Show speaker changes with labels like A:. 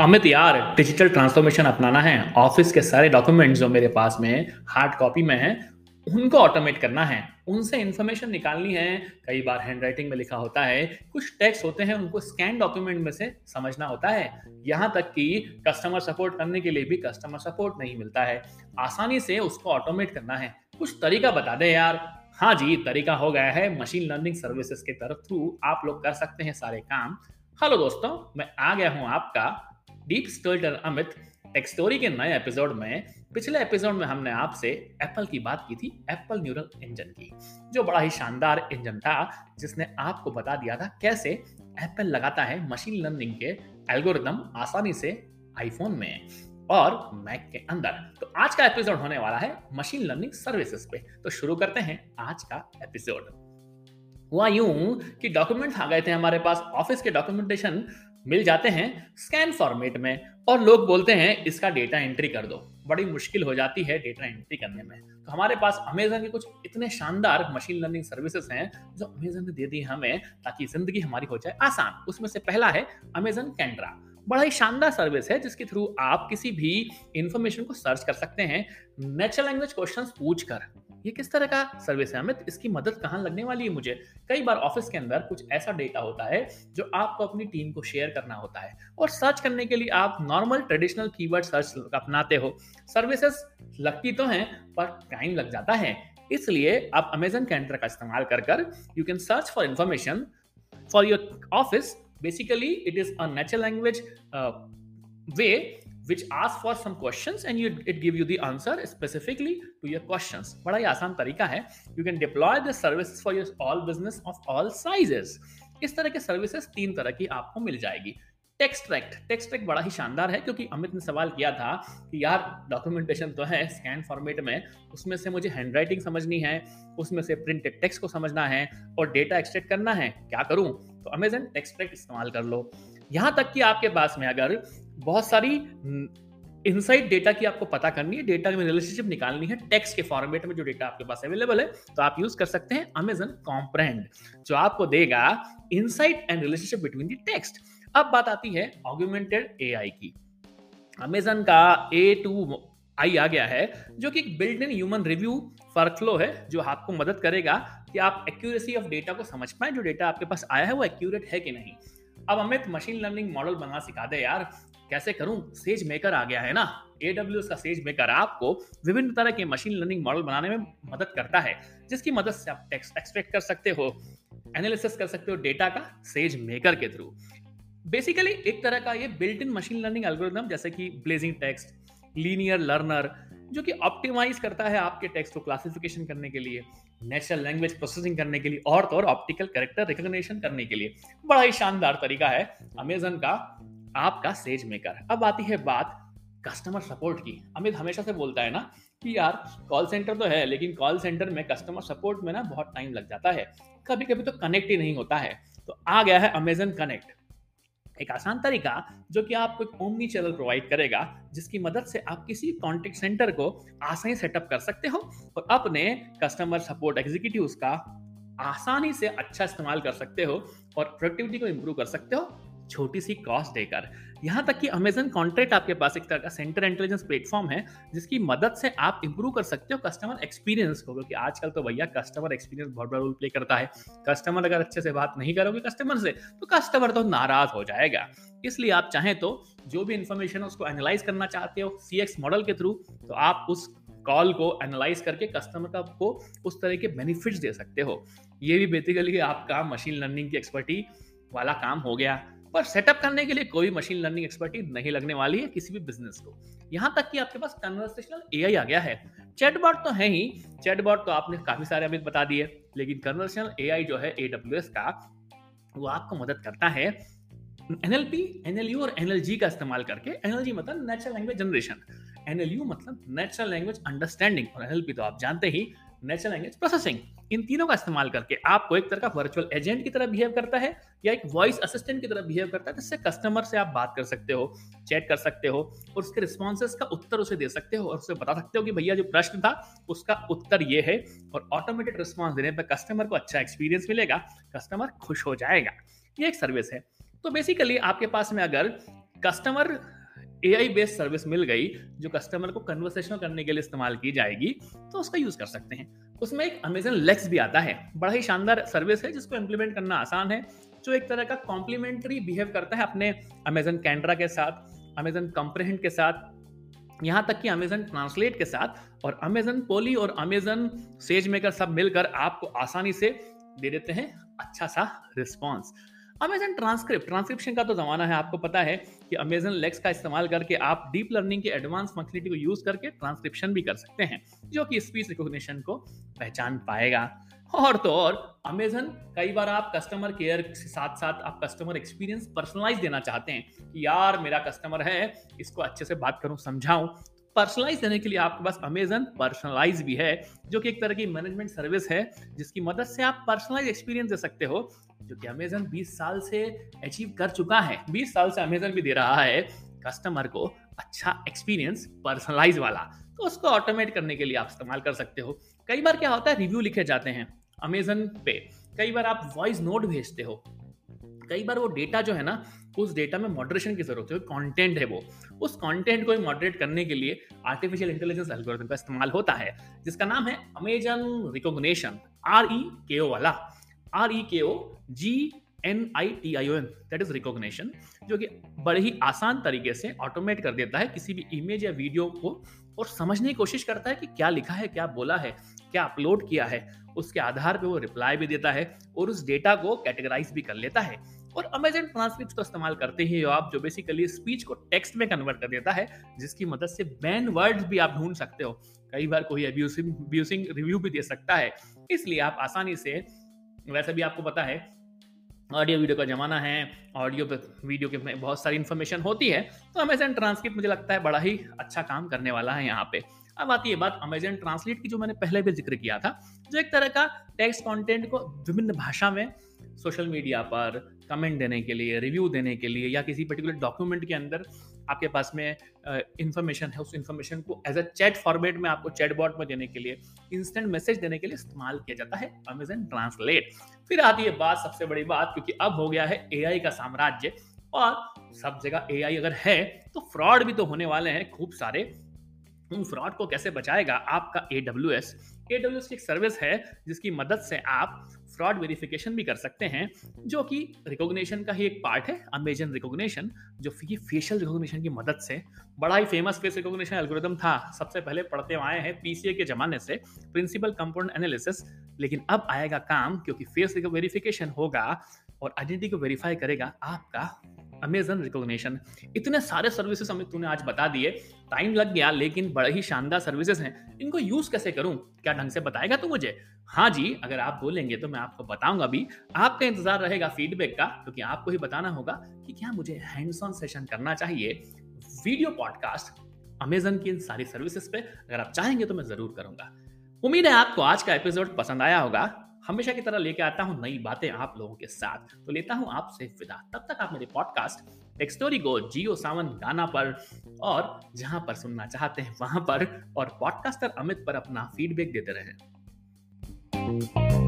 A: अमित यार digital transformation अपनाना है। ऑफ़िस के सारे डॉक्यूमेंट्स जो मेरे पास में हार्ड कॉपी में है, उनको ऑटोमेट करना है। उनसे इंफॉर्मेशन निकालनी है। कई बार हैंड राइटिंग में लिखा होता है, कुछ टेक्स्ट होते हैं, उनको स्कैन डॉक्यूमेंट में से समझना होता है। यहाँ तक कि कस्टमर सपोर्ट करने के लिए भी कस्टमर सपोर्ट नहीं मिलता है। आसानी से उसको ऑटोमेट करना है। कुछ तरीका बता दे यार। हाँ जी, तरीका हो गया है। मशीन लर्निंग सर्विसेज़ के तरफ़ थ्रू आप लोग कर सकते हैं सारे काम। हेलो दोस्तों, मैं आ गया हूँ आपका डीप स्टोल्टर अमित टेक्स्टोरी के नए एपिसोड में पिछले एपिसोड में हमने आपसे एप्पल की बात की थी एप्पल न्यूरल इंजन की, जो बड़ा ही शानदार इंजन था, जिसने आपको बता दिया था कैसे एप्पल लगाता है मशीन लर्निंग के एल्गोरिदम आसानी से आईफोन में और मैक के अंदर। तो आज का एपिसोड होने वाला है मशीन लर्निंग सर्विसेज़ पे। तो शुरू करते हैं आज का एपिसोड हुआ यूँ कि डॉक्यूमेंट्स आ गए थे हमारे पास ऑफ़िस के डॉक्यूमेंटेशन मिल जाते हैं स्कैन फॉर्मेट में और लोग बोलते हैं, इसका डेटा एंट्री कर दो। बड़ी मुश्किल हो जाती है डेटा एंट्री करने में। तो हमारे पास अमेजन के कुछ इतने शानदार मशीन लर्निंग सर्विसेज़ हैं, जो अमेजन ने दे दी हमें ताकि ज़िंदगी हमारी हो जाए आसान। उसमें से पहला है अमेजन कैंड्रा बड़ा ही शानदार सर्विस है, जिसके थ्रू आप किसी भी इंफॉर्मेशन को सर्च कर सकते हैं। नेचुरल लैंग्वेज क्वेश्चंस पूछकर। ये किस तरह का सर्विस है? अमित, इसकी मदद कहाँ लगने वाली है मुझे? कई बार ऑफ़िस के अंदर कुछ ऐसा डेटा होता है जो आपको अपनी टीम को शेयर करना होता है और सर्च करने के लिए आप नॉर्मल ट्रेडिशनल कीवर्ड सर्च अपनाते हो। सर्विसेज़ लगती तो हैं, पर टाइम लग जाता है। इसलिए आप अमेजन कैंटर का इस्तेमाल कर कर you can search for information for your office basically it is a natural language way which asks for some questions and you, it give you the answer specifically to your questions. बड़ा ही आसान तरीका है। You can deploy the services for your all business of all sizes. इस तरह के services तीन तरह की आपको मिल जाएगी। टेक्स्ट ट्रैक्ट टेक्स्ट ट्रैक्ट बड़ा ही शानदार है क्योंकि अमित ने सवाल किया था कि यार डॉक्यूमेंटेशन तो है स्कैन फॉर्मेट में उसमें से मुझे हैंड राइटिंग समझनी है उसमें से प्रिंटेड टेक्स्ट को समझना है और डेटा एक्सट्रैक्ट करना है क्या करूँ? तो अमेजन टेक्स्ट ट्रैक्ट इस्तेमाल कर लो। यहाँ तक कि आपके पास में अगर बहुत सारी इनसाइड डेटा की आपको पता करनी है डेटा में रिलेशनशिप निकालनी है टेक्स्ट के फॉर्मेट में जो डेटा आपके पास अवेलेबल है तो आप यूज़ कर सकते हैं अमेजन कॉम्प्रेंड जो आपको देगा insight and relationship between the text अब बात आती है ऑग्यूमेंटेड एआई की। अमेजन का ए टू आई आ गया है, जो कि build in human review workflow है, जो आपको मदद करेगा कि आप एक्यूरेसी ऑफ़ डेटा को समझ पाए, जो डेटा आपके पास आया है, वो एक्यूरेट है कि नहीं। अब अमित मशीन लर्निंग मॉडल बना सिखा दे यार। कैसे करूँ? सेज मेकर आ गया है ना? ए का सेज मेकर आपको विभिन्न तरह के मशीन लर्निंग मॉडल बनाने में मदद करता है, जिसकी मदद से आप टेक्स्ट एक्सट्रैक्ट कर सकते हो एनालिसिस कर सकते हो डेटा का सेज मेकर के थ्रू बेसिकली एक तरह का ये built in machine learning algorithm जैसे कि ब्लेजिंग टेक्स्ट लीनियर लर्नर जो कि ऑप्टिमाइज करता है आपके टेक्स्ट को क्लासिफिकेशन करने के लिए नेचुरल लैंग्वेज प्रोसेसिंग करने के लिए, और तो और ऑप्टिकल करेक्टर रिकॉग्निशन करने के लिए. बड़ा ही शानदार तरीका है अमेजन का आपका सेज मेकर अब आती है बात कस्टमर सपोर्ट की। अमित हमेशा से बोलता है ना कि यार कॉल सेंटर तो है, लेकिन कॉल सेंटर में कस्टमर सपोर्ट में ना बहुत टाइम लग जाता है। कभी कभी तो कनेक्ट ही नहीं होता है। तो आ गया है अमेजन कनेक्ट एक आसान तरीका जो कि आपको एक ओमनी चैनल प्रोवाइड करेगा, जिसकी मदद से आप किसी कॉन्टेक्ट सेंटर को आसानी सेटअप कर सकते हो और अपने कस्टमर सपोर्ट एग्जीक्यूटिव का आसानी से अच्छा इस्तेमाल कर सकते हो और प्रोडक्टिविटी को इम्प्रूव कर सकते हो। छोटी सी कॉस्ट देकर। यहाँ तक कि अमेजन कॉन्ट्रैक्ट आपके पास एक तरह का सेंटर इंटेलिजेंस प्लेटफॉर्म है, जिसकी मदद से आप इंप्रूव कर सकते हो कस्टमर एक्सपीरियंस को, क्योंकि आजकल तो भैया कस्टमर एक्सपीरियंस बहुत बड़ा रोल प्ले करता है। कस्टमर अगर अच्छे से बात नहीं करोगे कस्टमर से तो कस्टमर तो नाराज़ हो जाएगा। इसलिए आप चाहें तो जो भी इंफॉर्मेशन है उसको एनालाइज करना चाहते हो CX मॉडल के थ्रू तो आप उस कॉल को एनालाइज करके कस्टमर का को उस तरह के बेनिफिट्स दे सकते हो। ये भी बेसिकली आपका मशीन लर्निंग की एक्सपर्टी वाला काम हो गया। पर सेटअप करने के लिए कोई मशीन लर्निंग एक्सपर्टी नहीं लगने वाली है किसी भी बिज़नेस को। यहाँ तक कि आपके पास कन्वर्सेशनल एआई आ गया है। चैटबॉट तो है ही। चैटबॉट तो आपने काफ़ी सारे अभी बता दिए। लेकिन कन्वर्सेशनल एआई जो है एडब्ल्यूएस का, वो आपको मदद करता है। एनएलपी एनएलयू और एनएलजी का इस्तेमाल करके। एनएलजी मतलब नेचुरल लैंग्वेज जनरेशन एनएलयू मतलब नेचुरल लैंग्वेज अंडरस्टैंडिंग और एनएलपी तो आप जानते ही नेचुरल लैंग्वेज प्रोसेसिंग इन तीनों का इस्तेमाल करके आपको एक तरह का वर्चुअल एजेंट की तरह बिहेव करता है, या एक वॉइस असिस्टेंट की तरह बिहेव करता है, जिससे कस्टमर से आप बात कर सकते हो चैट कर सकते हो, और उसके रिस्पॉन्सेज का उत्तर उसे दे सकते हो, और उसे बता सकते हो कि भैया जो प्रश्न था, उसका उत्तर ये है, और ऑटोमेटेड रिस्पॉन्स देने पर कस्टमर को अच्छा एक्सपीरियंस मिलेगा कस्टमर खुश हो जाएगा। ये एक सर्विस है। तो बेसिकली आपके पास में अगर कस्टमर एआई बेस्ड सर्विस मिल गई, जो कस्टमर को कन्वर्सेशन करने के लिए इस्तेमाल की जाएगी तो उसका यूज़ कर सकते हैं। उसमें एक अमेजन लेक्स भी आता है। बड़ा ही शानदार सर्विस है, जिसको इम्प्लीमेंट करना आसान है, जो एक तरह का कॉम्प्लीमेंट्री बिहेव करता है अपने अमेजन कैंड्रा के साथ अमेजन कंप्रेहेंट के साथ, यहाँ तक कि अमेजन ट्रांसलेट के साथ, और अमेजन पोली और अमेजन सेज मेकर सब मिलकर आपको आसानी से दे देते हैं अच्छा सा रिस्पॉन्स अमेजन ट्रांसक्रिप्ट ट्रांसक्रिप्शन का तो जमाना है, आपको पता है कि अमेजन लेक्स का इस्तेमाल करके आप डीप लर्निंग के एडवांस फंक्शनलिटी को यूज़ करके ट्रांसक्रिप्शन भी कर सकते हैं, जो कि स्पीच रिकॉग्निशन को पहचान पाएगा। और तो और अमेजन कई बार आप कस्टमर केयर के साथ साथ आप कस्टमर एक्सपीरियंस पर्सनलाइज देना चाहते हैं कि यार मेरा कस्टमर है, इसको अच्छे से बात करूँ, समझाऊं। पर्सनलाइज देने के लिए आपके पास अमेजन पर्सनलाइज भी है, जो कि एक तरह की मैनेजमेंट सर्विस है, जिसकी मदद से आप पर्सनलाइज एक्सपीरियंस दे सकते हो जो कि अमेजन 20 साल से अचीव कर चुका है। 20 साल से अमेजन भी दे रहा है कस्टमर को अच्छा एक्सपीरियंस पर्सनलाइज वाला। तो उसको ऑटोमेट करने के लिए आप इस्तेमाल कर सकते हो। कई बार क्या होता है रिव्यू लिखे जाते हैं अमेजन पे। कई बार आप वॉइस नोट भेजते हो। कई बार वो डेटा जो है ना, उस डेटा में मॉडरेशन की ज़रूरत है कंटेंट है वो। उस कंटेंट को मॉडरेट करने के लिए आर्टिफिशियल इंटेलिजेंस एल्गोरिथम का इस्तेमाल होता है, जिसका नाम है अमेजन रिकॉग्निशन आर ई के ओ वाला। R E K O G N I T I O N that is Rekognition जो कि बड़े ही आसान तरीके से ऑटोमेट कर देता है किसी भी इमेज या वीडियो को और समझने की कोशिश करता है कि क्या लिखा है, क्या बोला है, क्या अपलोड किया है। उसके आधार पे वो रिप्लाई भी देता है और उस डेटा को कैटेगराइज भी कर लेता है। और अमेजन ट्रांसक्रिप्ट का इस्तेमाल करते ही हो आप जो बेसिकली स्पीच को टेक्स्ट में कन्वर्ट कर देता है, जिसकी मदद से बैन वर्ड्स भी आप ढूंढ सकते हो। कई बार कोई अब्यूसिंग रिव्यू भी दे सकता है। इसलिए आप आसानी से वैसे भी आपको पता है ऑडियो वीडियो का जमाना है ऑडियो पे वीडियो के बहुत सारी इन्फॉर्मेशन होती है तो अमेजन ट्रांसक्रिप्ट मुझे लगता है बड़ा ही अच्छा काम करने वाला है यहाँ पे। अब आती है बात अमेजन ट्रांसलेट की जो मैंने पहले भी ज़िक्र किया था, जो एक तरह का टेक्स्ट कंटेंट को विभिन्न भाषा में सोशल मीडिया पर कमेंट देने के लिए रिव्यू देने के लिए या किसी पर्टिकुलर डॉक्यूमेंट के अंदर आपके पास में इंफॉर्मेशन है, उस इंफॉर्मेशन को एज अ चैट फॉर्मेट में आपको चैट बॉट में देने के लिए इंस्टेंट मैसेज देने के लिए इस्तेमाल किया जाता है अमेजन ट्रांसलेट फिर आती है बात, सबसे बड़ी बात, क्योंकि अब हो गया है एआई का साम्राज्य और सब जगह एआई अगर है तो फ्रॉड भी तो होने वाले हैं खूब सारे। उन फ्रॉड को कैसे बचाएगा? आपका A S A W S एक सर्विस है, जिसकी मदद से आप फ्रॉड वेरिफिकेशन भी कर सकते हैं, जो कि रिकॉग्निशन का ही एक पार्ट है अमेजन रिकॉग्निशन जो कि फेशियल रिकॉग्निशन की मदद से। बड़ा ही फ़ेमस फेस रिकॉग्निशन एल्गोरिदम था। सबसे पहले पढ़ते आए हैं पीसीए के जमाने से प्रिंसिपल कंपाउंड एनालिसिस लेकिन अब आएगा काम, क्योंकि फेस वेरिफिकेशन होगा और आइडेंटिटी को वेरीफाई करेगा आपका अमेजन रिकॉग्निशन इतने सारे सर्विसेज़ हमें तूने आज बता दिए। टाइम लग गया, लेकिन बड़े ही शानदार सर्विसेज़ हैं। इनको यूज़ कैसे करूँ? क्या ढंग से बताएगा तू मुझे? हाँ जी, अगर आप बोलेंगे तो मैं आपको बताऊँगा भी आपका इंतज़ार रहेगा फीडबैक का, क्योंकि आपको ही बताना होगा कि क्या मुझे हैंड्स ऑन सेशन करना चाहिए। वीडियो पॉडकास्ट अमेजन की इन सारी सर्विसेज़ पे, अगर आप चाहेंगे तो मैं ज़रूर करूँगा। उम्मीद है आपको आज का एपिसोड पसंद आया होगा। हमेशा की तरह लेके आता हूँ नई बातें आप लोगों के साथ। तो लेता हूँ आपसे विदा। तब तक आप मेरे पॉडकास्ट टेक्स्टोरी को जियो सावन गाना पर और जहाँ पर सुनना चाहते हैं वहाँ पर और पॉडकास्टर अमित पर अपना फीडबैक देते रहे।